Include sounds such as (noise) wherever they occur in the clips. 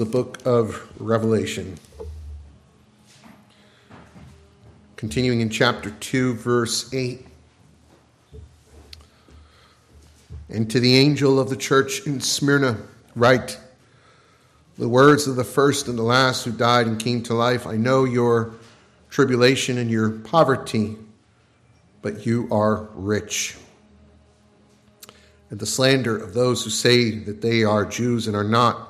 the book of Revelation. Continuing in chapter 2, verse 8. And to the angel of the church in Smyrna, write the words of the first and the last who died and came to life. I know your tribulation and your poverty, but you are rich. And the slander of those who say that they are Jews and are not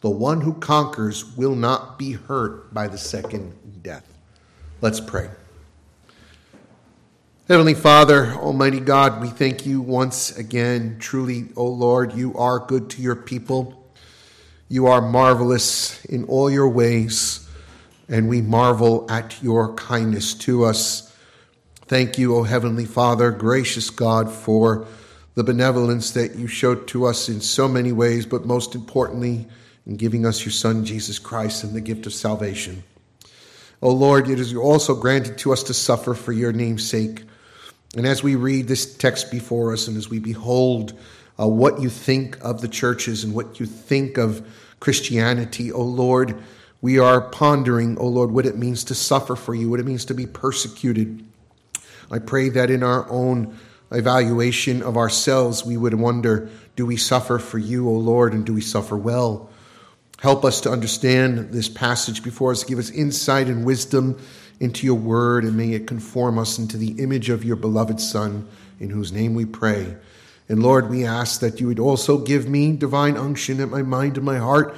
The one who conquers will not be hurt by the second death. Let's pray. Heavenly Father, Almighty God, we thank you once again. Truly, O Lord, you are good to your people. You are marvelous in all your ways, and we marvel at your kindness to us. Thank you, O Heavenly Father, gracious God, for the benevolence that you showed to us in so many ways, but most importantly, in giving us your Son, Jesus Christ, and the gift of salvation. O Lord, it is also granted to us to suffer for your name's sake. And as we read this text before us and as we behold uh, what you think of the churches and what you think of Christianity, O Lord, we are pondering, O Lord, what it means to suffer for you, what it means to be persecuted. I pray that in our own evaluation of ourselves, we would wonder do we suffer for you, O Lord, and do we suffer well? Help us to understand this passage before us. Give us insight and wisdom into your word, and may it conform us into the image of your beloved Son, in whose name we pray. And Lord, we ask that you would also give me divine unction at my mind and my heart,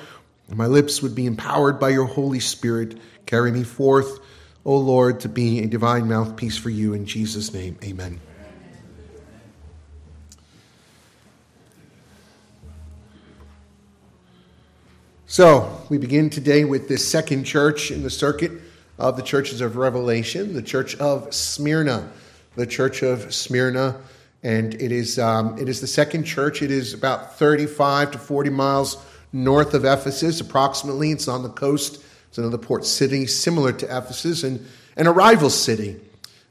and my lips would be empowered by your Holy Spirit. Carry me forth, O Lord, to be a divine mouthpiece for you. In Jesus' name, amen. So, we begin today with this second church in the circuit of the churches of Revelation, the church of Smyrna. The church of Smyrna, and it is, um, it is the second church. It is about 35 to 40 miles north of Ephesus, approximately. It's on the coast. It's another port city similar to Ephesus and, and a rival city.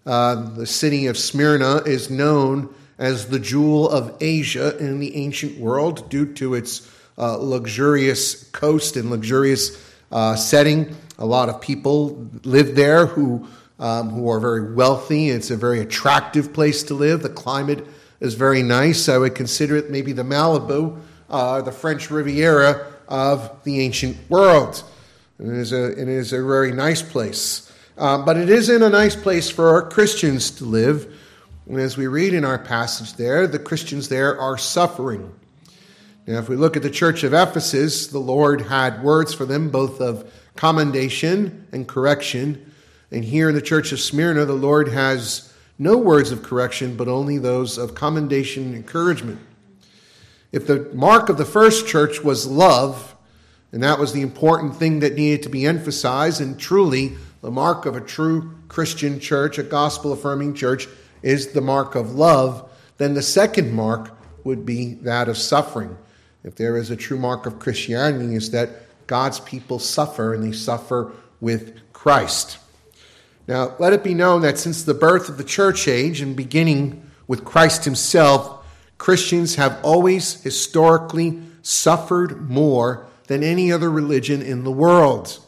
Uh, the city of Smyrna is known as the jewel of Asia in the ancient world due to its uh, luxurious coast and luxurious uh, setting. A lot of people live there who, um, who are very wealthy. It's a very attractive place to live. The climate is very nice. I would consider it maybe the Malibu, uh, the French Riviera of the ancient world. It is a, it is a very nice place. Uh, but it isn't a nice place for Christians to live. And as we read in our passage there, the Christians there are suffering. Now, if we look at the church of Ephesus, the Lord had words for them both of commendation and correction. And here in the church of Smyrna, the Lord has no words of correction, but only those of commendation and encouragement. If the mark of the first church was love, and that was the important thing that needed to be emphasized, and truly the mark of a true Christian church, a gospel affirming church, is the mark of love, then the second mark would be that of suffering. If there is a true mark of Christianity, is that God's people suffer and they suffer with Christ. Now, let it be known that since the birth of the church age and beginning with Christ himself, Christians have always historically suffered more than any other religion in the world.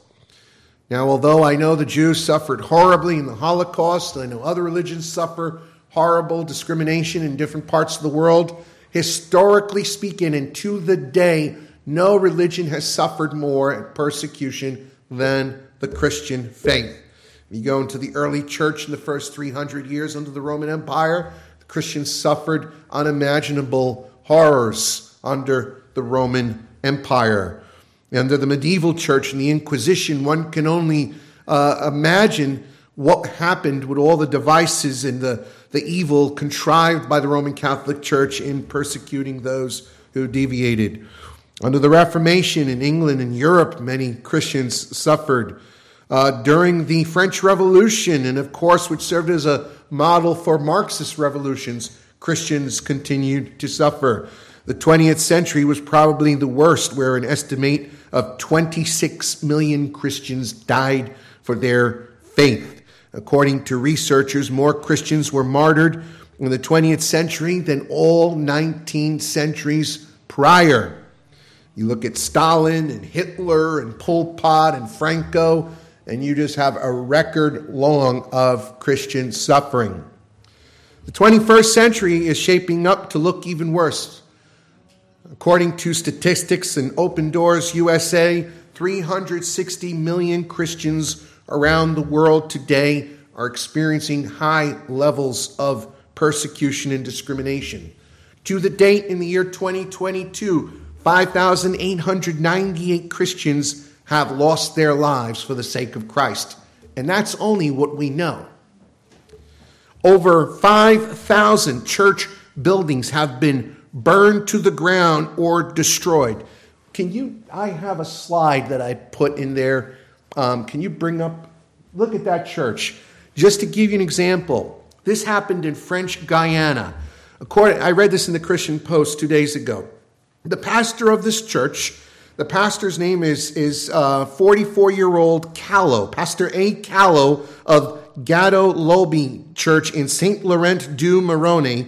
Now, although I know the Jews suffered horribly in the Holocaust, I know other religions suffer horrible discrimination in different parts of the world, historically speaking, and to the day, no religion has suffered more persecution than the Christian faith. You go into the early church in the first 300 years under the Roman Empire, the Christians suffered unimaginable horrors under the Roman Empire. Under the medieval church and the Inquisition, one can only uh, imagine what happened with all the devices and the the evil contrived by the Roman Catholic Church in persecuting those who deviated. Under the Reformation in England and Europe, many Christians suffered. Uh, during the French Revolution, and of course, which served as a model for Marxist revolutions, Christians continued to suffer. The 20th century was probably the worst, where an estimate of 26 million Christians died for their faith. According to researchers, more Christians were martyred in the 20th century than all 19 centuries prior. You look at Stalin and Hitler and Pol Pot and Franco, and you just have a record long of Christian suffering. The 21st century is shaping up to look even worse. According to statistics in Open Doors USA, 360 million Christians around the world today are experiencing high levels of persecution and discrimination. To the date in the year 2022, 5,898 Christians have lost their lives for the sake of Christ. And that's only what we know. Over 5,000 church buildings have been burned to the ground or destroyed. Can you? I have a slide that I put in there. Um, can you bring up? Look at that church. Just to give you an example, this happened in French Guiana. According, I read this in the Christian Post two days ago. The pastor of this church, the pastor's name is is 44 uh, year old Callo, Pastor A. Callo of Gado Lobi Church in Saint Laurent du Maroni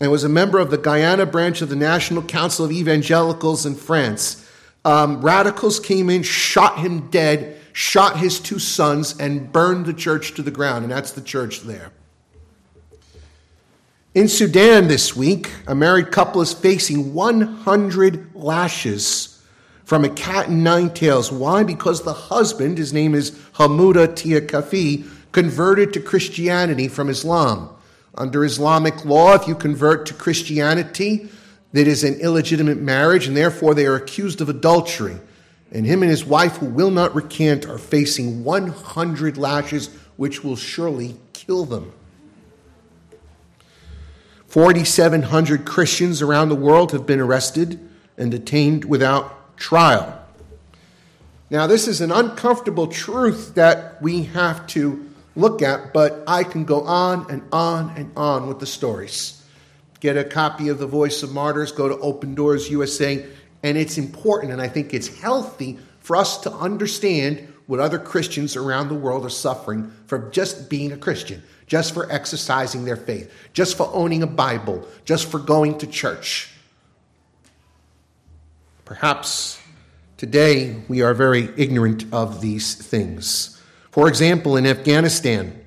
and was a member of the Guyana branch of the National Council of Evangelicals in France. Um, radicals came in, shot him dead, shot his two sons, and burned the church to the ground. And that's the church there. In Sudan this week, a married couple is facing 100 lashes from a cat and nine tails. Why? Because the husband, his name is Hamuda Tia Kafi, converted to Christianity from Islam. Under Islamic law, if you convert to Christianity, that is an illegitimate marriage, and therefore they are accused of adultery. And him and his wife, who will not recant, are facing 100 lashes, which will surely kill them. 4,700 Christians around the world have been arrested and detained without trial. Now, this is an uncomfortable truth that we have to look at, but I can go on and on and on with the stories. Get a copy of The Voice of Martyrs, go to Open Doors USA, and it's important, and I think it's healthy for us to understand what other Christians around the world are suffering from just being a Christian, just for exercising their faith, just for owning a Bible, just for going to church. Perhaps today we are very ignorant of these things. For example, in Afghanistan,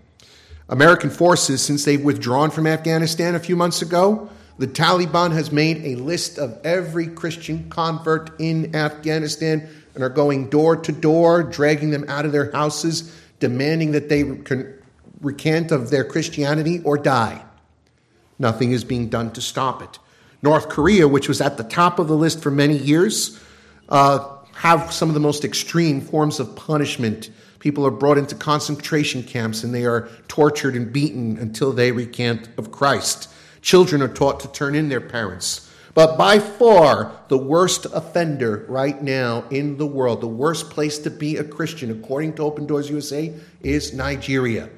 American forces, since they've withdrawn from Afghanistan a few months ago, the Taliban has made a list of every Christian convert in Afghanistan and are going door to door, dragging them out of their houses, demanding that they can recant of their Christianity or die. Nothing is being done to stop it. North Korea, which was at the top of the list for many years, uh, have some of the most extreme forms of punishment People are brought into concentration camps and they are tortured and beaten until they recant of Christ. Children are taught to turn in their parents. But by far, the worst offender right now in the world, the worst place to be a Christian, according to Open Doors USA, is Nigeria.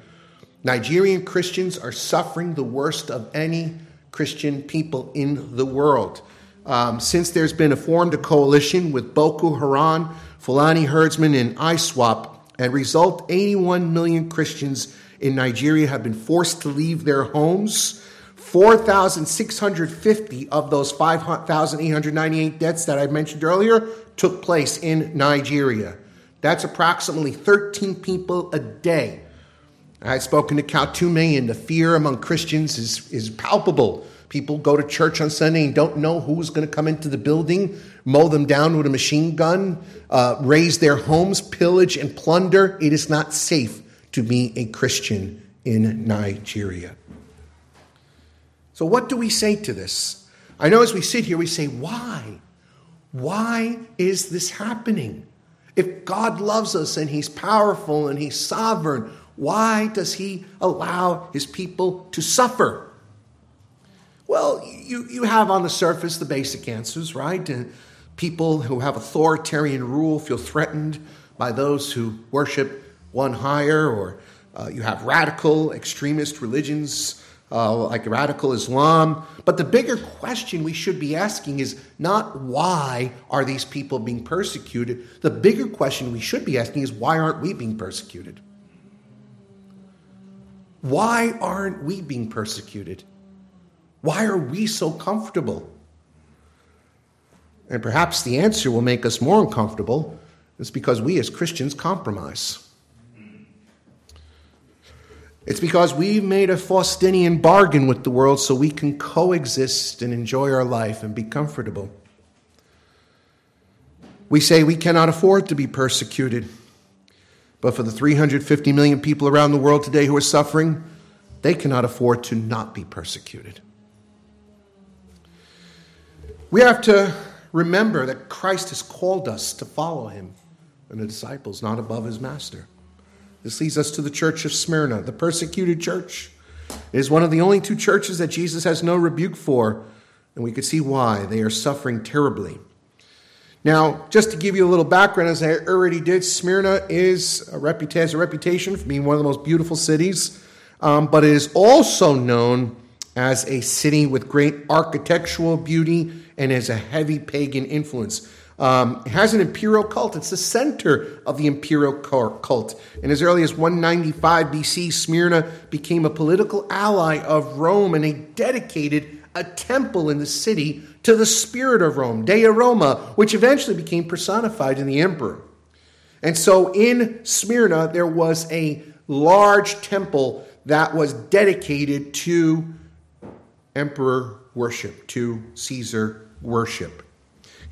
Nigerian Christians are suffering the worst of any Christian people in the world. Um, since there's been a formed a coalition with Boko Haram, Fulani herdsmen, and ISWAP and result 81 million Christians in Nigeria have been forced to leave their homes. 4,650 of those 5,898 deaths that I mentioned earlier took place in Nigeria. That's approximately 13 people a day. I've spoken to Kaltume, and the fear among Christians is, is palpable. People go to church on Sunday and don't know who's going to come into the building, mow them down with a machine gun, uh, raze their homes, pillage and plunder. It is not safe to be a Christian in Nigeria. So, what do we say to this? I know as we sit here, we say, why? Why is this happening? If God loves us and He's powerful and He's sovereign, why does He allow His people to suffer? Well, you, you have on the surface the basic answers, right? People who have authoritarian rule feel threatened by those who worship one higher, or uh, you have radical extremist religions uh, like radical Islam. But the bigger question we should be asking is not why are these people being persecuted? The bigger question we should be asking is why aren't we being persecuted? Why aren't we being persecuted? Why are we so comfortable? And perhaps the answer will make us more uncomfortable. It's because we as Christians compromise. It's because we've made a Faustinian bargain with the world so we can coexist and enjoy our life and be comfortable. We say we cannot afford to be persecuted. But for the 350 million people around the world today who are suffering, they cannot afford to not be persecuted. We have to remember that Christ has called us to follow him and the disciples not above his master. This leads us to the church of Smyrna, the persecuted church. It is one of the only two churches that Jesus has no rebuke for, and we could see why. They are suffering terribly. Now, just to give you a little background, as I already did, Smyrna is a has a reputation for being one of the most beautiful cities, um, but it is also known as a city with great architectural beauty and has a heavy pagan influence. Um, it has an imperial cult. It's the center of the imperial cult. And as early as 195 BC, Smyrna became a political ally of Rome and they dedicated a temple in the city to the spirit of Rome, Dea Roma, which eventually became personified in the emperor. And so in Smyrna, there was a large temple that was dedicated to emperor worship, to Caesar worship.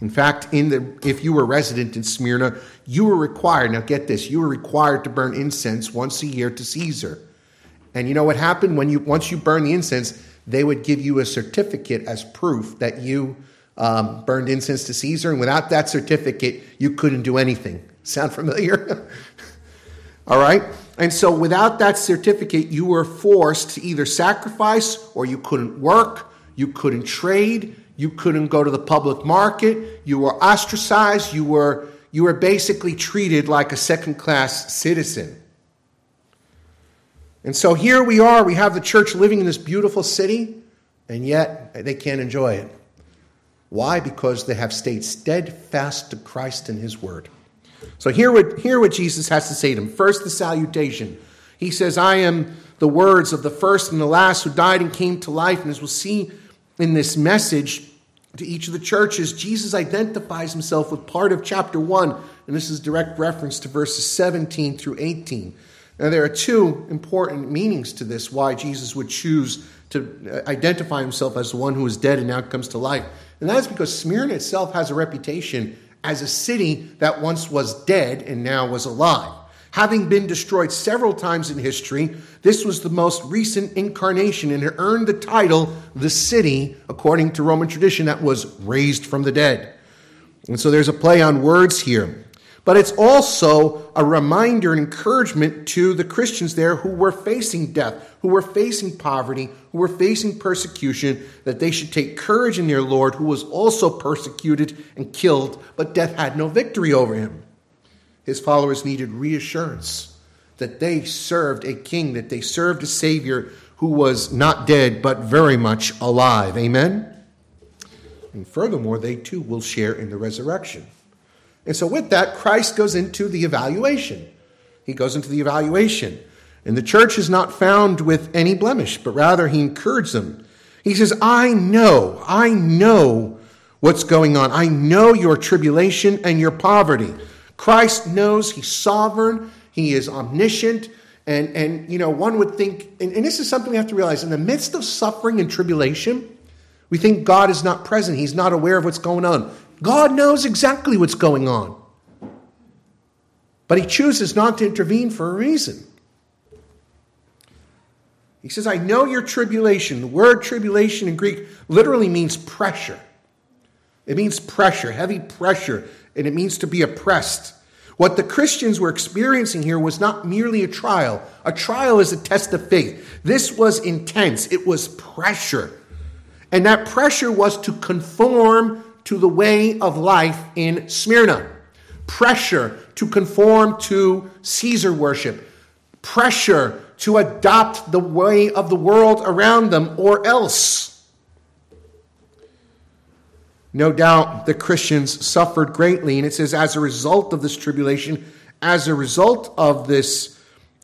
In fact, in the, if you were resident in Smyrna, you were required, now get this, you were required to burn incense once a year to Caesar. And you know what happened? When you, once you burn the incense, they would give you a certificate as proof that you um, burned incense to Caesar. And without that certificate, you couldn't do anything. Sound familiar? (laughs) All right? And so without that certificate, you were forced to either sacrifice or you couldn't work, you couldn't trade, you couldn't go to the public market. You were ostracized. You were, you were basically treated like a second class citizen. And so here we are. We have the church living in this beautiful city, and yet they can't enjoy it. Why? Because they have stayed steadfast to Christ and His Word. So hear what, hear what Jesus has to say to them. First, the salutation. He says, I am the words of the first and the last who died and came to life. And as we'll see in this message, to each of the churches, Jesus identifies himself with part of chapter 1, and this is direct reference to verses 17 through 18. Now, there are two important meanings to this why Jesus would choose to uh, identify himself as the one who is dead and now comes to life. And that is because Smyrna itself has a reputation as a city that once was dead and now was alive. Having been destroyed several times in history, this was the most recent incarnation and it earned the title the city, according to Roman tradition, that was raised from the dead. And so there's a play on words here. But it's also a reminder and encouragement to the Christians there who were facing death, who were facing poverty, who were facing persecution, that they should take courage in their Lord, who was also persecuted and killed, but death had no victory over him his followers needed reassurance that they served a king, that they served a savior who was not dead but very much alive. Amen? And furthermore, they too will share in the resurrection. And so, with that, Christ goes into the evaluation. He goes into the evaluation. And the church is not found with any blemish, but rather he encourages them. He says, I know, I know what's going on. I know your tribulation and your poverty. Christ knows he's sovereign, he is omniscient. And, and you know, one would think, and, and this is something we have to realize in the midst of suffering and tribulation, we think God is not present. He's not aware of what's going on. God knows exactly what's going on. But he chooses not to intervene for a reason. He says, I know your tribulation. The word tribulation in Greek literally means pressure. It means pressure, heavy pressure and it means to be oppressed. What the Christians were experiencing here was not merely a trial. A trial is a test of faith. This was intense, it was pressure. And that pressure was to conform to the way of life in Smyrna, pressure to conform to Caesar worship, pressure to adopt the way of the world around them, or else. No doubt the Christians suffered greatly, and it says, as a result of this tribulation, as a result of this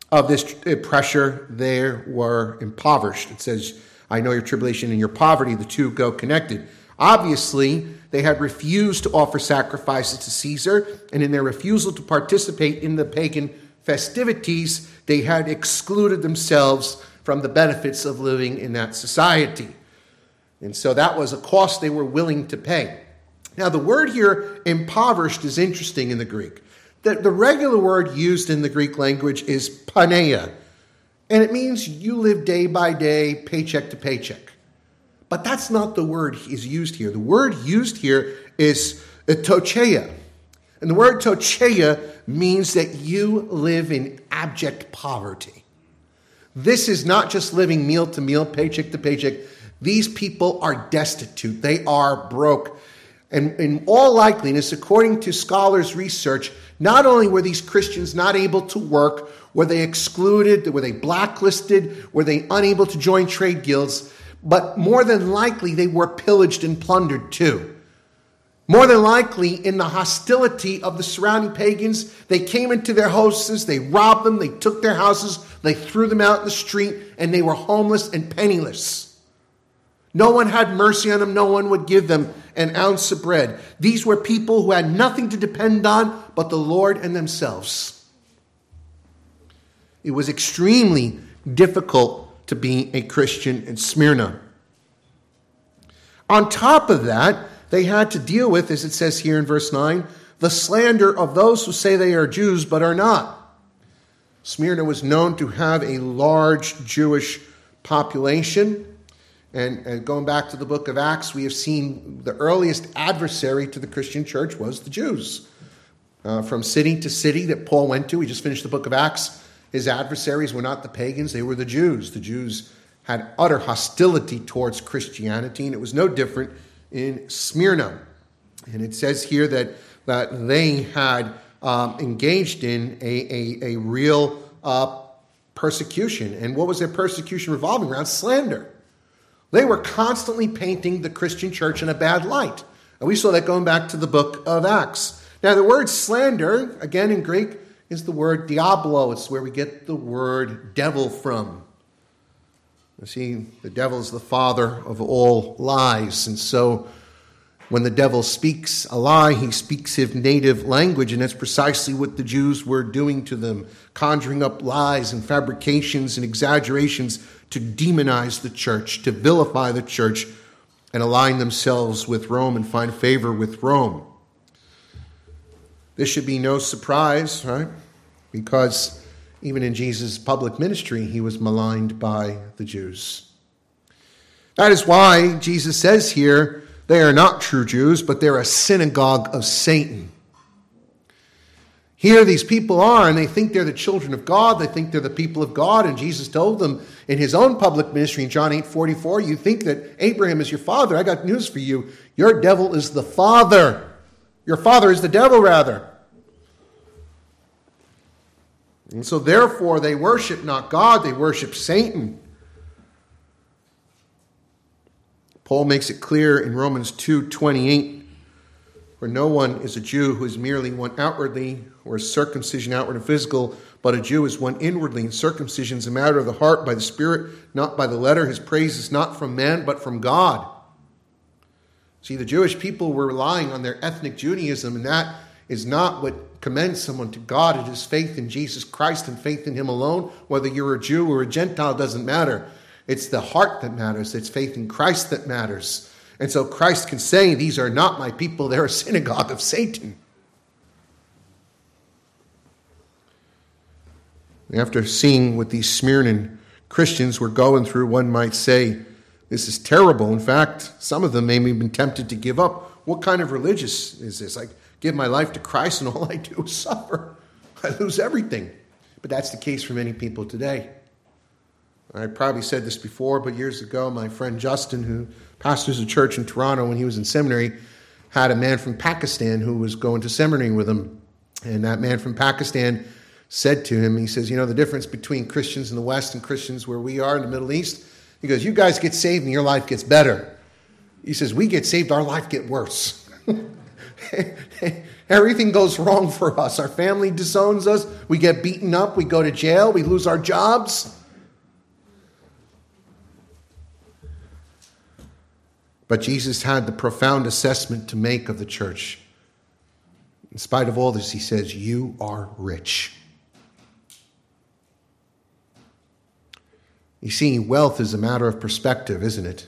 of this uh, pressure, they were impoverished. It says, I know your tribulation and your poverty, the two go connected. Obviously, they had refused to offer sacrifices to Caesar, and in their refusal to participate in the pagan festivities, they had excluded themselves from the benefits of living in that society. And so that was a cost they were willing to pay. Now, the word here, impoverished, is interesting in the Greek. The, the regular word used in the Greek language is penia, and it means you live day by day, paycheck to paycheck. But that's not the word is used here. The word used here is uh, ptocheia. And the word ptocheia means that you live in abject poverty. This is not just living meal to meal, paycheck to paycheck. These people are destitute, they are broke. And in all likeliness, according to scholars' research, not only were these Christians not able to work, were they excluded, were they blacklisted, were they unable to join trade guilds, but more than likely they were pillaged and plundered too. More than likely, in the hostility of the surrounding pagans, they came into their houses, they robbed them, they took their houses, they threw them out in the street, and they were homeless and penniless. No one had mercy on them, no one would give them an ounce of bread. These were people who had nothing to depend on but the Lord and themselves. It was extremely difficult to be a Christian in Smyrna. On top of that, they had to deal with, as it says here in verse 9, the slander of those who say they are Jews but are not. Smyrna was known to have a large Jewish population. And, and, going back to the book of Acts, we have seen the earliest adversary to the Christian church was the Jews. Uh, from city to city that Paul went to, we just finished the book of Acts. His adversaries were not the pagans, they were the Jews. The Jews had utter hostility towards Christianity, and it was no different in Smyrna. And it says here that, that they had um, engaged in a, a, a real uh, persecution. And what was their persecution revolving around? Slander. They were constantly painting the Christian church in a bad light. And we saw that going back to the book of Acts. Now, the word slander, again in Greek, is the word diablo. It's where we get the word devil from. You see, the devil is the father of all lies. And so when the devil speaks a lie, he speaks his native language, and that's precisely what the Jews were doing to them, conjuring up lies and fabrications and exaggerations to demonize the church, to vilify the church, and align themselves with Rome and find favor with Rome. This should be no surprise, right? Because even in Jesus' public ministry, he was maligned by the Jews. That is why Jesus says here, they are not true Jews, but they're a synagogue of Satan. Here, these people are, and they think they're the children of God. They think they're the people of God. And Jesus told them in his own public ministry in John 8 44, You think that Abraham is your father. I got news for you. Your devil is the father. Your father is the devil, rather. And so, therefore, they worship not God, they worship Satan. Paul makes it clear in Romans 2 28, where no one is a Jew who is merely one outwardly, or is circumcision outward and physical, but a Jew is one inwardly, and circumcision is a matter of the heart by the Spirit, not by the letter. His praise is not from man, but from God. See, the Jewish people were relying on their ethnic Judaism, and that is not what commends someone to God, it is faith in Jesus Christ and faith in Him alone. Whether you're a Jew or a Gentile doesn't matter. It's the heart that matters, it's faith in Christ that matters. And so Christ can say, These are not my people, they're a synagogue of Satan. After seeing what these Smyrna Christians were going through, one might say, This is terrible. In fact, some of them may have been tempted to give up. What kind of religious is this? I give my life to Christ, and all I do is suffer. I lose everything. But that's the case for many people today. I probably said this before, but years ago, my friend Justin, who pastors a church in Toronto when he was in seminary, had a man from Pakistan who was going to seminary with him. And that man from Pakistan said to him, he says, You know, the difference between Christians in the West and Christians where we are in the Middle East? He goes, You guys get saved and your life gets better. He says, We get saved, our life get worse. (laughs) Everything goes wrong for us. Our family disowns us. We get beaten up. We go to jail. We lose our jobs. But Jesus had the profound assessment to make of the church. In spite of all this, he says, You are rich. You see, wealth is a matter of perspective, isn't it?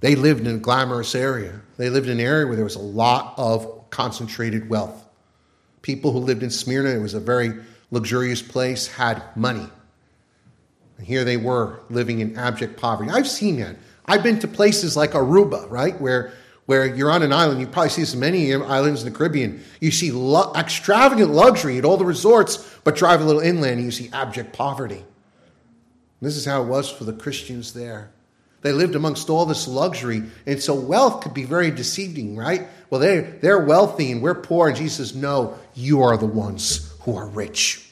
They lived in a glamorous area. They lived in an area where there was a lot of concentrated wealth. People who lived in Smyrna, it was a very luxurious place, had money. And here they were living in abject poverty. I've seen that. I've been to places like Aruba, right, where where you're on an island. You probably see in many islands in the Caribbean. You see lo- extravagant luxury at all the resorts, but drive a little inland and you see abject poverty. And this is how it was for the Christians there. They lived amongst all this luxury, and so wealth could be very deceiving, right? Well, they they're wealthy and we're poor, and Jesus says, "No, you are the ones who are rich.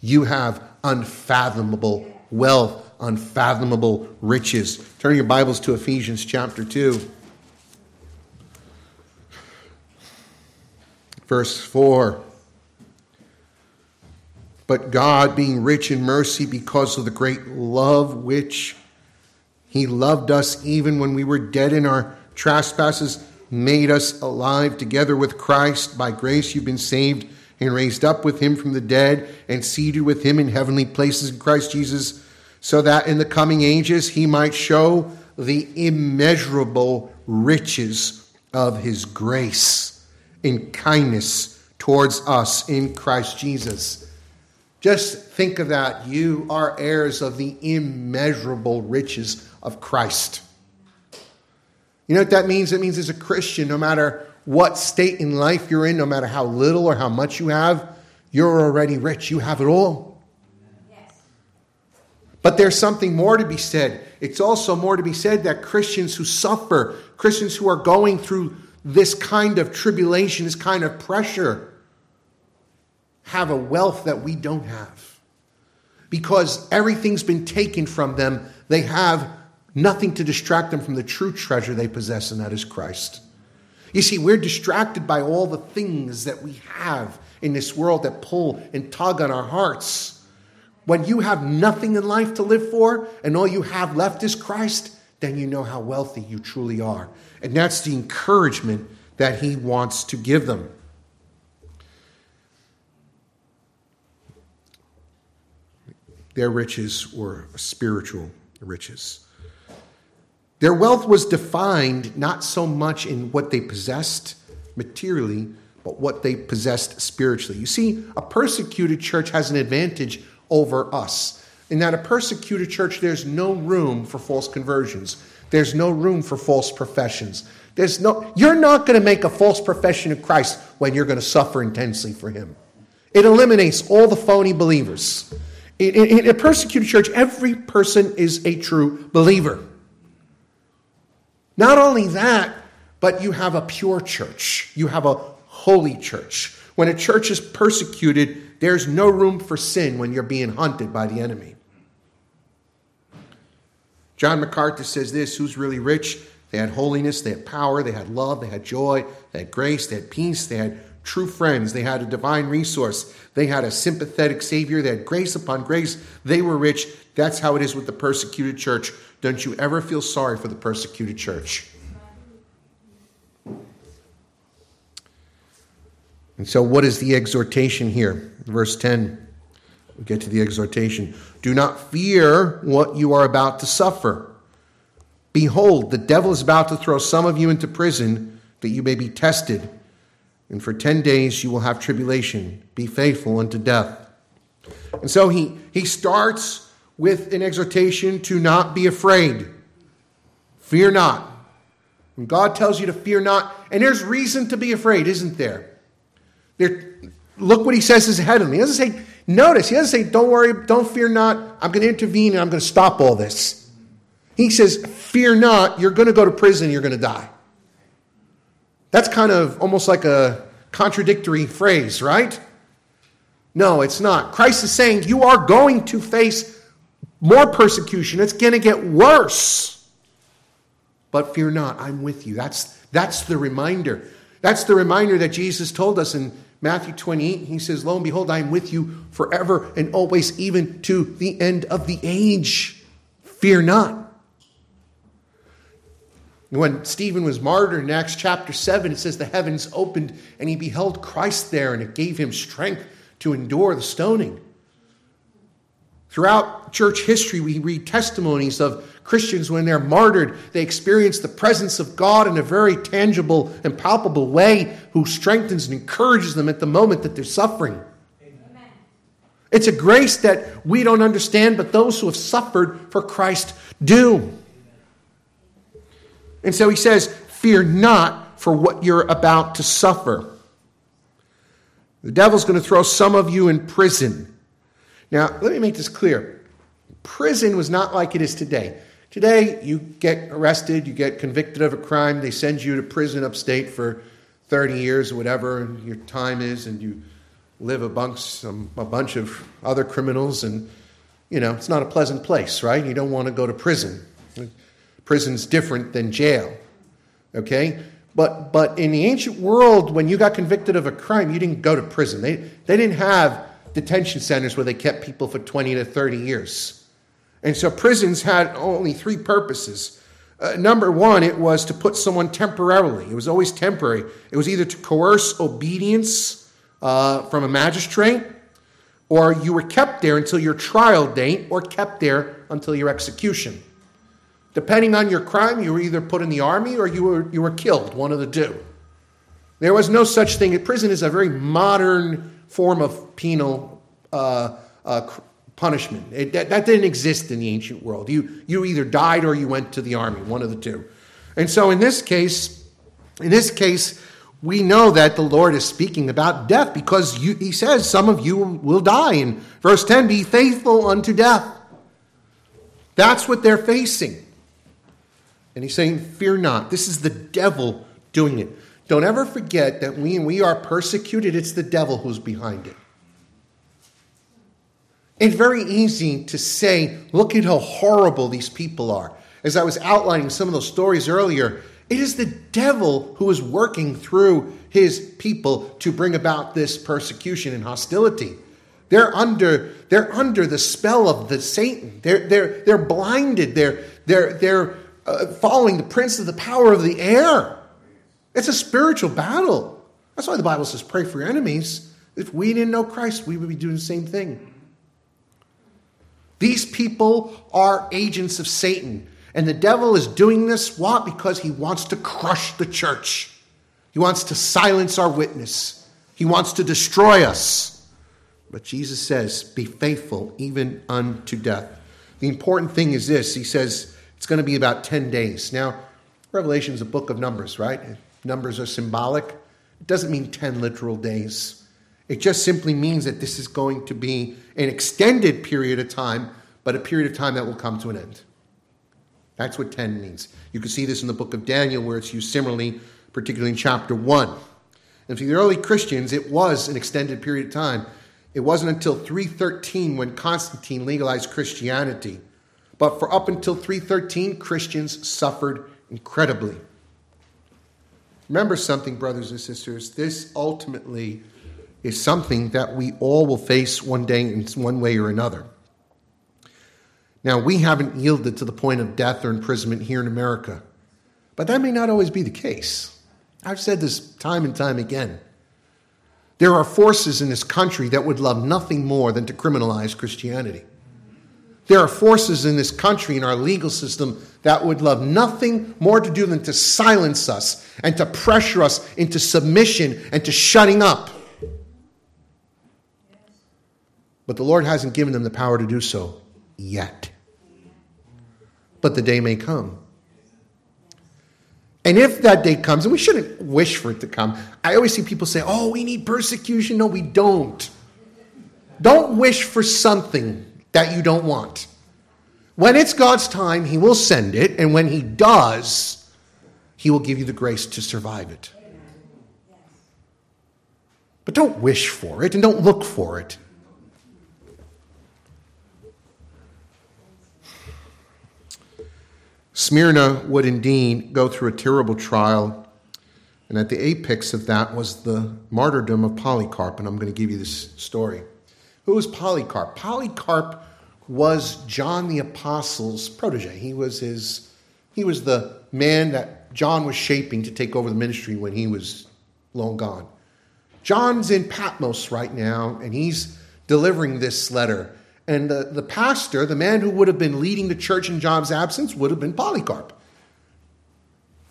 You have unfathomable wealth, unfathomable riches." Turn your Bibles to Ephesians chapter two. Verse 4 But God, being rich in mercy because of the great love which He loved us even when we were dead in our trespasses, made us alive together with Christ. By grace you've been saved and raised up with Him from the dead and seated with Him in heavenly places in Christ Jesus, so that in the coming ages He might show the immeasurable riches of His grace in kindness towards us in Christ Jesus. Just think of that. You are heirs of the immeasurable riches of Christ. You know what that means? It means as a Christian, no matter what state in life you're in, no matter how little or how much you have, you're already rich. You have it all. But there's something more to be said. It's also more to be said that Christians who suffer, Christians who are going through this kind of tribulation, this kind of pressure, have a wealth that we don't have. Because everything's been taken from them, they have nothing to distract them from the true treasure they possess, and that is Christ. You see, we're distracted by all the things that we have in this world that pull and tug on our hearts. When you have nothing in life to live for and all you have left is Christ, then you know how wealthy you truly are. And that's the encouragement that he wants to give them. Their riches were spiritual riches. Their wealth was defined not so much in what they possessed materially, but what they possessed spiritually. You see, a persecuted church has an advantage over us in that a persecuted church, there's no room for false conversions. There's no room for false professions. There's no, you're not going to make a false profession of Christ when you're going to suffer intensely for Him. It eliminates all the phony believers. In, in, in a persecuted church, every person is a true believer. Not only that, but you have a pure church. You have a holy church. When a church is persecuted, there's no room for sin when you're being hunted by the enemy. John MacArthur says this who's really rich? They had holiness, they had power, they had love, they had joy, they had grace, they had peace, they had true friends, they had a divine resource, they had a sympathetic Savior, they had grace upon grace, they were rich. That's how it is with the persecuted church. Don't you ever feel sorry for the persecuted church. And so, what is the exhortation here? Verse 10. We get to the exhortation. Do not fear what you are about to suffer. Behold, the devil is about to throw some of you into prison that you may be tested. And for 10 days you will have tribulation. Be faithful unto death. And so he, he starts with an exhortation to not be afraid. Fear not. When God tells you to fear not, and there's reason to be afraid, isn't there? there look what he says is ahead of me. He doesn't say, Notice, he doesn't say, Don't worry, don't fear not, I'm going to intervene and I'm going to stop all this. He says, Fear not, you're going to go to prison, you're going to die. That's kind of almost like a contradictory phrase, right? No, it's not. Christ is saying you are going to face more persecution. It's going to get worse. But fear not, I'm with you. That's, that's the reminder. That's the reminder that Jesus told us in Matthew 28. He says, Lo and behold, I am with you forever and always, even to the end of the age. Fear not. When Stephen was martyred in Acts chapter 7, it says the heavens opened and he beheld Christ there, and it gave him strength to endure the stoning. Throughout church history, we read testimonies of Christians when they're martyred, they experience the presence of God in a very tangible and palpable way, who strengthens and encourages them at the moment that they're suffering. Amen. It's a grace that we don't understand, but those who have suffered for Christ do. And so he says, Fear not for what you're about to suffer. The devil's going to throw some of you in prison. Now, let me make this clear. Prison was not like it is today. Today, you get arrested, you get convicted of a crime, they send you to prison upstate for 30 years or whatever your time is, and you live amongst some, a bunch of other criminals, and you know, it's not a pleasant place, right? You don't want to go to prison. Prison's different than jail. Okay? But, but in the ancient world, when you got convicted of a crime, you didn't go to prison. They, they didn't have detention centers where they kept people for 20 to 30 years. And so prisons had only three purposes. Uh, number one, it was to put someone temporarily. It was always temporary. It was either to coerce obedience uh, from a magistrate, or you were kept there until your trial date, or kept there until your execution. Depending on your crime, you were either put in the army or you were, you were killed, one of the two. There was no such thing. Prison is a very modern form of penal uh, uh, punishment. It, that, that, didn't exist in the ancient world. You, you either died or you went to the army, one of the two. And so in this case, in this case, we know that the Lord is speaking about death because you, he says some of you will die. In verse 10, be faithful unto death. That's what they're facing. And he's saying, Fear not. This is the devil doing it. Don't ever forget that when we are persecuted, it's the devil who's behind it. It's very easy to say, look at how horrible these people are. As I was outlining some of those stories earlier, it is the devil who is working through his people to bring about this persecution and hostility. They're under, they're under the spell of the Satan. They're, they're, they're blinded. They're, they're, they're uh, following the prince of the power of the air. It's a spiritual battle. That's why the Bible says, pray for your enemies. If we didn't know Christ, we would be doing the same thing. These people are agents of Satan. And the devil is doing this, what? Because he wants to crush the church. He wants to silence our witness. He wants to destroy us. But Jesus says, Be faithful even unto death. The important thing is this He says, it's going to be about 10 days. Now, Revelation is a book of numbers, right? Numbers are symbolic. It doesn't mean 10 literal days. It just simply means that this is going to be an extended period of time, but a period of time that will come to an end. That's what 10 means. You can see this in the book of Daniel, where it's used similarly, particularly in chapter 1. And for the early Christians, it was an extended period of time. It wasn't until 313 when Constantine legalized Christianity but for up until 313, Christians suffered incredibly. Remember something, brothers and sisters. This ultimately is something that we all will face one day in one way or another. Now, we haven't yielded to the point of death or imprisonment here in America, but that may not always be the case. I've said this time and time again. There are forces in this country that would love nothing more than to criminalize Christianity. There are forces in this country, in our legal system, that would love nothing more to do than to silence us and to pressure us into submission and to shutting up. But the Lord hasn't given them the power to do so yet. But the day may come. And if that day comes, and we shouldn't wish for it to come, I always see people say, oh, we need persecution. No, we don't. Don't wish for something that you don't want. When it's God's time, He will send it, and when He does, He will give you the grace to survive it. But don't wish for it and don't look for it. Smyrna would indeed go through a terrible trial, and at the apex of that was the martyrdom of Polycarp, and I'm going to give you this story. Who was Polycarp? Polycarp was John the Apostle's protege. He was his he was the man that John was shaping to take over the ministry when he was long gone. John's in Patmos right now, and he's delivering this letter. And the, the pastor, the man who would have been leading the church in John's absence, would have been Polycarp.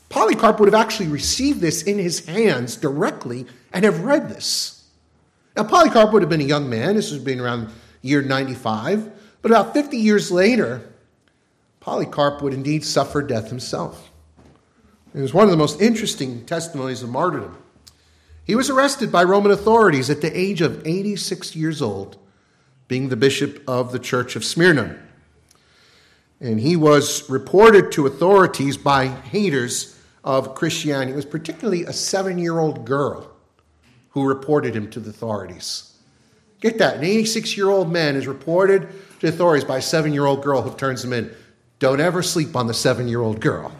Polycarp would have actually received this in his hands directly and have read this. Now, Polycarp would have been a young man. This was been around year 95. But about 50 years later, Polycarp would indeed suffer death himself. It was one of the most interesting testimonies of martyrdom. He was arrested by Roman authorities at the age of 86 years old, being the bishop of the church of Smyrna. And he was reported to authorities by haters of Christianity. It was particularly a seven year old girl who reported him to the authorities. Get that. An 86 year old man is reported to authorities by a seven year old girl who turns him in. Don't ever sleep on the seven year old girl.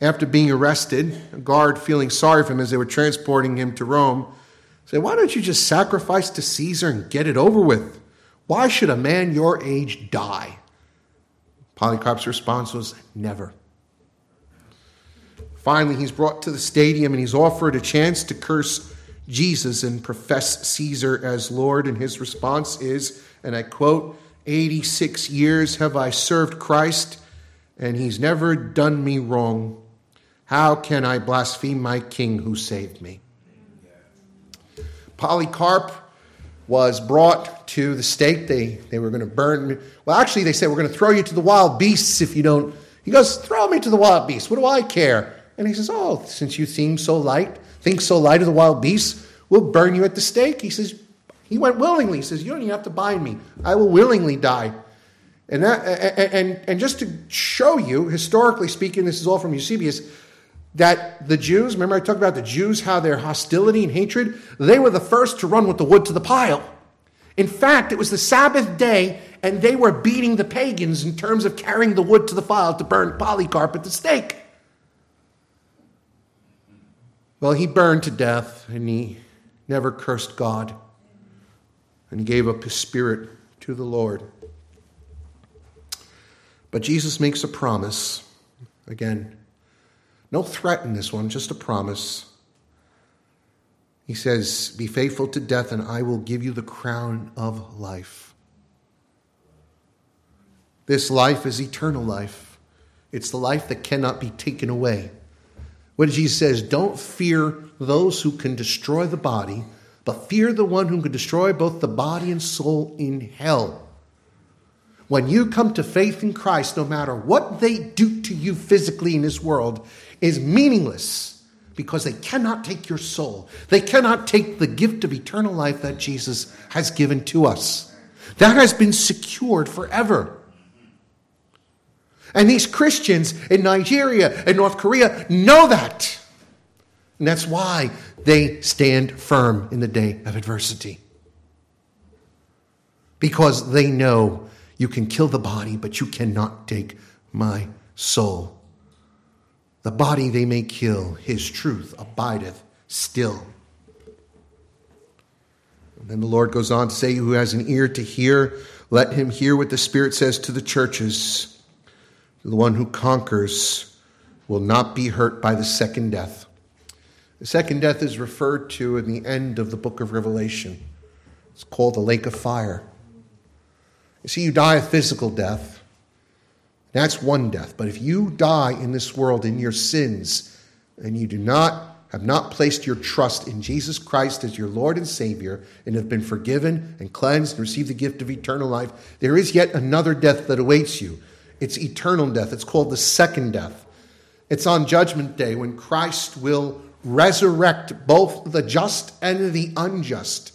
After being arrested, a guard, feeling sorry for him as they were transporting him to Rome, said, Why don't you just sacrifice to Caesar and get it over with? Why should a man your age die? Polycarp's response was, Never. Finally, he's brought to the stadium and he's offered a chance to curse Jesus and profess Caesar as Lord. And his response is, and I quote, 86 years have I served Christ, and he's never done me wrong. How can I blaspheme my king who saved me? Polycarp was brought to the stake. They, they were going to burn. Me. Well, actually, they said, We're going to throw you to the wild beasts if you don't. He goes, Throw me to the wild beasts. What do I care? And he says, Oh, since you seem so light, think so light of the wild beasts, we'll burn you at the stake. He says, He went willingly. He says, You don't even have to bind me. I will willingly die. And, that, and, and just to show you, historically speaking, this is all from Eusebius, that the Jews, remember I talked about the Jews, how their hostility and hatred, they were the first to run with the wood to the pile. In fact, it was the Sabbath day, and they were beating the pagans in terms of carrying the wood to the fire to burn Polycarp at the stake. Well, he burned to death, and he never cursed God, and gave up his spirit to the Lord. But Jesus makes a promise again no threat in this one, just a promise. He says, Be faithful to death, and I will give you the crown of life. This life is eternal life, it's the life that cannot be taken away. What Jesus says, Don't fear those who can destroy the body, but fear the one who can destroy both the body and soul in hell. When you come to faith in Christ, no matter what they do to you physically in this world, is meaningless because they cannot take your soul. They cannot take the gift of eternal life that Jesus has given to us. That has been secured forever. And these Christians in Nigeria and North Korea know that. And that's why they stand firm in the day of adversity. Because they know you can kill the body, but you cannot take my soul. The body they may kill, his truth abideth still. And then the Lord goes on to say, Who has an ear to hear, let him hear what the Spirit says to the churches. The one who conquers will not be hurt by the second death. The second death is referred to in the end of the book of Revelation. It's called the lake of fire. You see, you die a physical death. That's one death. But if you die in this world in your sins and you do not have not placed your trust in Jesus Christ as your Lord and Savior and have been forgiven and cleansed and received the gift of eternal life, there is yet another death that awaits you. It's eternal death. It's called the second death. It's on Judgment Day when Christ will resurrect both the just and the unjust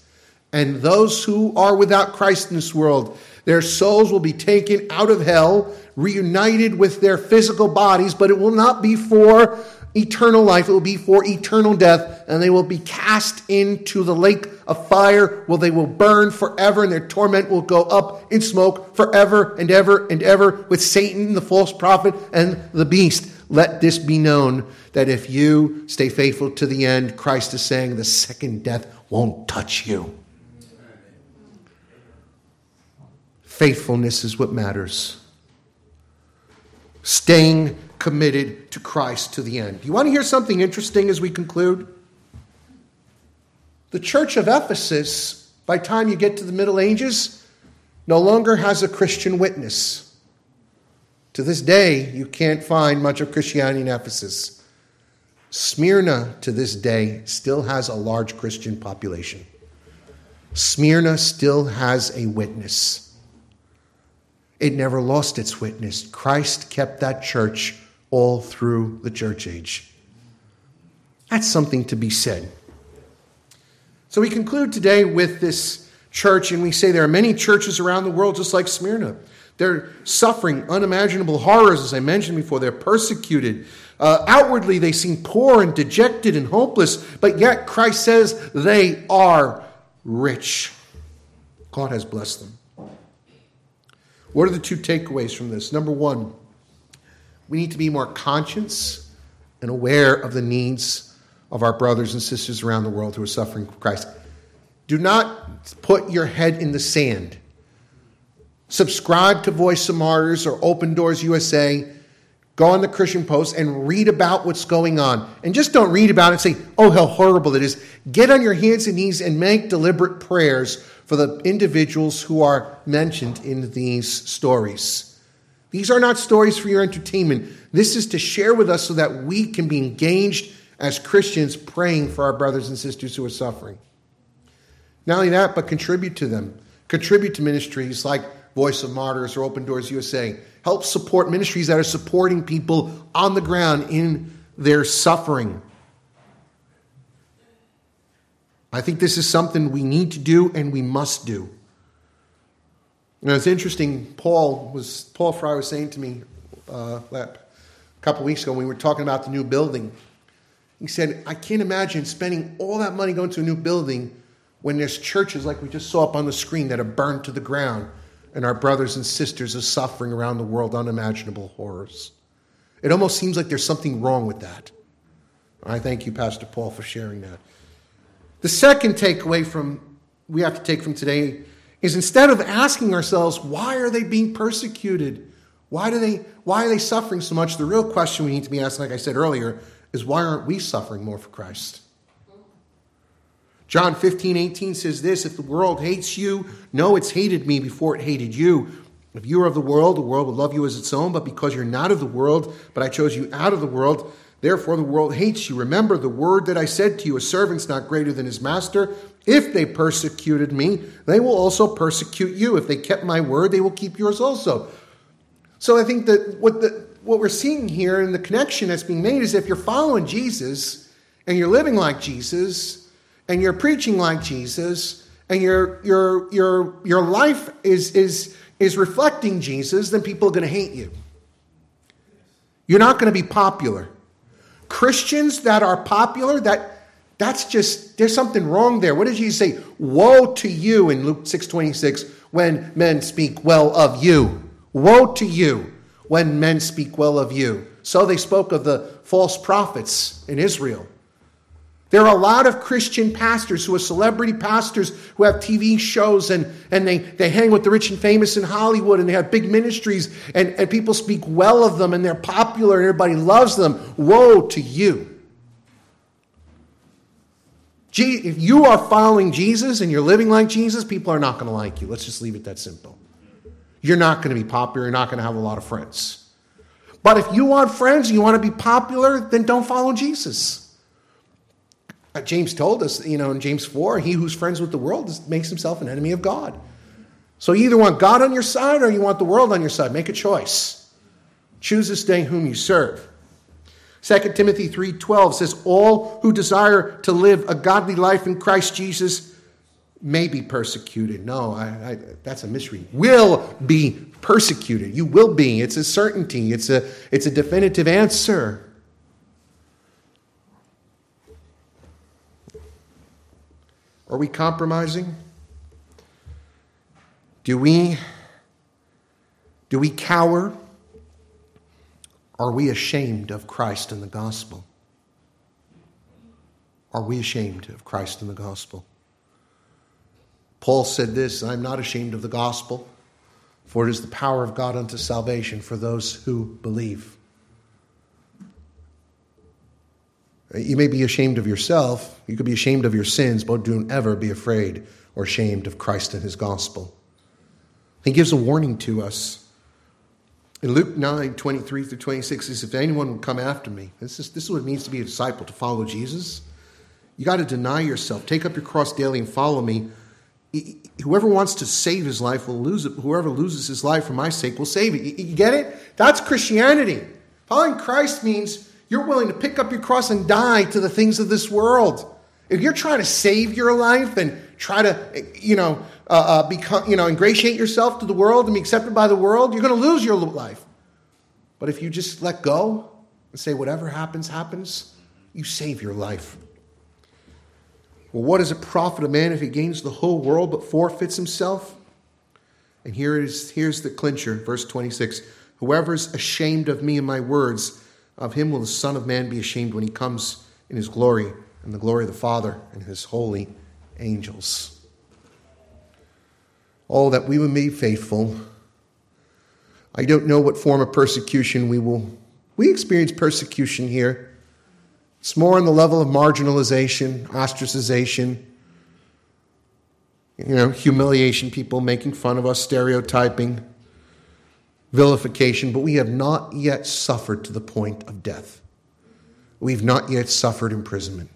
And those who are without Christ in this world, their souls will be taken out of hell, reunited with their physical bodies, but it will not be for eternal life. It will be for eternal death, and they will be cast into the lake of fire where they will burn forever, and their torment will go up in smoke forever and ever and ever with Satan, the false prophet, and the beast. Let this be known that if you stay faithful to the end, Christ is saying the second death won't touch you. Faithfulness is what matters. Staying committed to Christ to the end. You want to hear something interesting as we conclude? The church of Ephesus, by the time you get to the Middle Ages, no longer has a Christian witness. To this day, you can't find much of Christianity in Ephesus. Smyrna, to this day, still has a large Christian population. Smyrna still has a witness. It never lost its witness. Christ kept that church all through the church age. That's something to be said. So we conclude today with this church, and we say there are many churches around the world just like Smyrna. They're suffering unimaginable horrors, as I mentioned before. They're persecuted. Uh, outwardly, they seem poor and dejected and hopeless, but yet Christ says they are rich. God has blessed them. What are the two takeaways from this? Number one, we need to be more conscious and aware of the needs of our brothers and sisters around the world who are suffering from Christ. Do not put your head in the sand. Subscribe to Voice of Martyrs or Open Doors USA. Go on the Christian Post and read about what's going on. And just don't read about it and say, oh, how horrible it is. Get on your hands and knees and make deliberate prayers for the individuals who are mentioned in these stories. These are not stories for your entertainment. This is to share with us so that we can be engaged as Christians praying for our brothers and sisters who are suffering. Not only that, but contribute to them. Contribute to ministries like Voice of Martyrs or Open Doors USA. Help support ministries that are supporting people on the ground in their suffering. I think this is something we need to do and we must do. Now it's interesting. Paul was Paul Fry was saying to me uh, a couple weeks ago when we were talking about the new building. He said, "I can't imagine spending all that money going to a new building when there's churches like we just saw up on the screen that are burned to the ground, and our brothers and sisters are suffering around the world unimaginable horrors. It almost seems like there's something wrong with that." I thank you, Pastor Paul, for sharing that. The second takeaway from we have to take from today is instead of asking ourselves, why are they being persecuted? Why, do they, why are they suffering so much? The real question we need to be asking, like I said earlier, is why aren't we suffering more for Christ? John 15, 18 says this If the world hates you, know it's hated me before it hated you. If you are of the world, the world will love you as its own, but because you're not of the world, but I chose you out of the world, therefore the world hates you. Remember the word that I said to you a servant's not greater than his master. If they persecuted me, they will also persecute you. If they kept my word, they will keep yours also. So I think that what, the, what we're seeing here and the connection that's being made is if you're following Jesus and you're living like Jesus and you're preaching like Jesus and your, your, your, your life is, is, is reflecting Jesus, then people are going to hate you. You're not going to be popular. Christians that are popular, that that's just there's something wrong there. What did Jesus say? Woe to you in Luke 6:26 when men speak well of you. Woe to you when men speak well of you. So they spoke of the false prophets in Israel. There are a lot of Christian pastors who are celebrity pastors who have TV shows and, and they, they hang with the rich and famous in Hollywood and they have big ministries and, and people speak well of them and they're popular and everybody loves them. Woe to you. If you are following Jesus and you're living like Jesus, people are not going to like you. Let's just leave it that simple. You're not going to be popular. You're not going to have a lot of friends. But if you want friends and you want to be popular, then don't follow Jesus. Uh, James told us, you know, in James 4, he who's friends with the world makes himself an enemy of God. So you either want God on your side or you want the world on your side. Make a choice. Choose this day whom you serve. 2 Timothy 3:12 says all who desire to live a godly life in Christ Jesus may be persecuted. No, I, I, that's a mystery. Will be persecuted. You will be. It's a certainty. It's a, it's a definitive answer. Are we compromising? Do we do we cower? Are we ashamed of Christ and the gospel? Are we ashamed of Christ and the gospel? Paul said this I'm not ashamed of the gospel, for it is the power of God unto salvation for those who believe. You may be ashamed of yourself, you could be ashamed of your sins, but don't ever be afraid or ashamed of Christ and his gospel. He gives a warning to us. In Luke 9, 23 through 26, he says, If anyone will come after me, this is, this is what it means to be a disciple, to follow Jesus. You got to deny yourself, take up your cross daily, and follow me. Whoever wants to save his life will lose it. Whoever loses his life for my sake will save it. You get it? That's Christianity. Following Christ means you're willing to pick up your cross and die to the things of this world. If you're trying to save your life and try to, you know, uh, uh, become, you know, ingratiate yourself to the world and be accepted by the world, you're going to lose your life. But if you just let go and say, whatever happens, happens, you save your life. Well, what does it profit a man if he gains the whole world but forfeits himself? And here is here's the clincher, verse 26. Whoever is ashamed of me and my words, of him will the Son of Man be ashamed when he comes in his glory and the glory of the Father and his holy angels. Oh, that we would be faithful. I don't know what form of persecution we will. We experience persecution here. It's more on the level of marginalization, ostracization, you know, humiliation, people making fun of us, stereotyping, vilification, but we have not yet suffered to the point of death. We've not yet suffered imprisonment.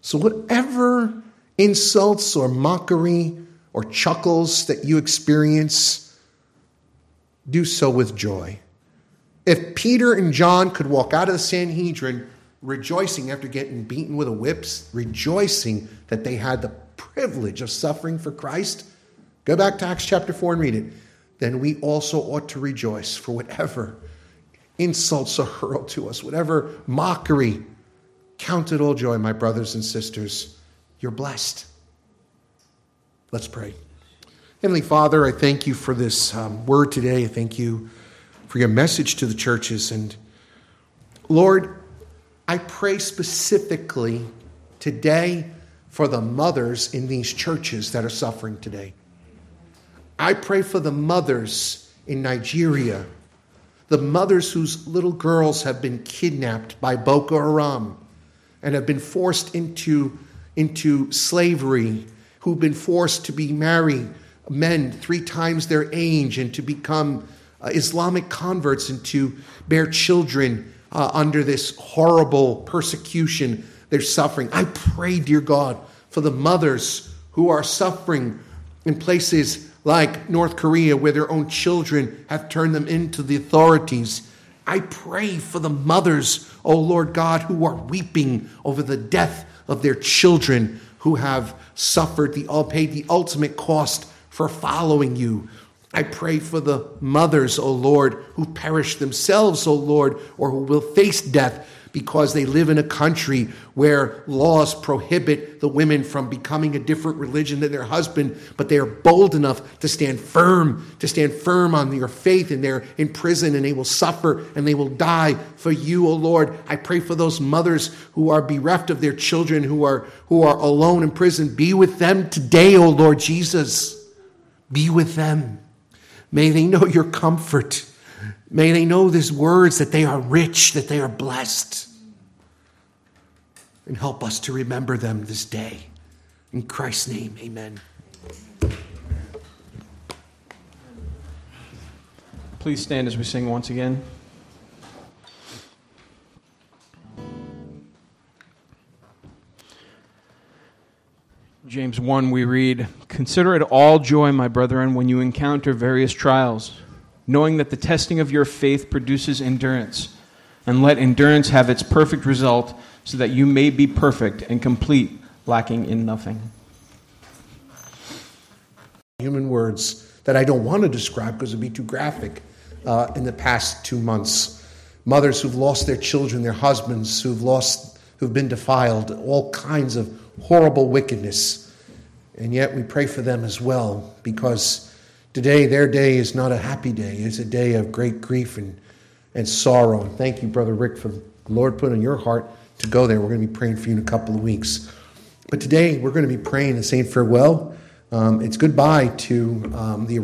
So, whatever insults or mockery or chuckles that you experience, do so with joy. If Peter and John could walk out of the Sanhedrin rejoicing after getting beaten with a whips, rejoicing that they had the privilege of suffering for Christ. Go back to Acts chapter 4 and read it. Then we also ought to rejoice for whatever insults are hurled to us, whatever mockery. Count it all joy, my brothers and sisters. You're blessed. Let's pray. Heavenly Father, I thank you for this um, word today. I thank you for your message to the churches. And Lord, I pray specifically today for the mothers in these churches that are suffering today. I pray for the mothers in Nigeria, the mothers whose little girls have been kidnapped by Boko Haram and have been forced into, into slavery, who've been forced to be married men three times their age and to become uh, Islamic converts and to bear children uh, under this horrible persecution they're suffering. I pray, dear God, for the mothers who are suffering in places like North Korea, where their own children have turned them into the authorities. I pray for the mothers, oh Lord God, who are weeping over the death of their children who have suffered the paid the ultimate cost for following you. I pray for the mothers, O Lord, who perish themselves, O Lord, or who will face death because they live in a country where laws prohibit the women from becoming a different religion than their husband, but they are bold enough to stand firm, to stand firm on their faith, and they're in prison and they will suffer and they will die for you, O Lord. I pray for those mothers who are bereft of their children, who are who are alone in prison. Be with them today, O Lord Jesus. Be with them. May they know your comfort. May they know these words that they are rich, that they are blessed. And help us to remember them this day. In Christ's name, amen. Please stand as we sing once again. James 1, we read, Consider it all joy, my brethren, when you encounter various trials, knowing that the testing of your faith produces endurance. And let endurance have its perfect result, so that you may be perfect and complete, lacking in nothing. human words that I don't want to describe because it would be too graphic uh, in the past two months. Mothers who've lost their children, their husbands who've lost, who've been defiled, all kinds of horrible wickedness. And yet we pray for them as well because today their day is not a happy day. It's a day of great grief and, and sorrow. And thank you, Brother Rick, for the Lord put on your heart to go there. We're going to be praying for you in a couple of weeks. But today we're going to be praying and saying farewell. Um, it's goodbye to um, the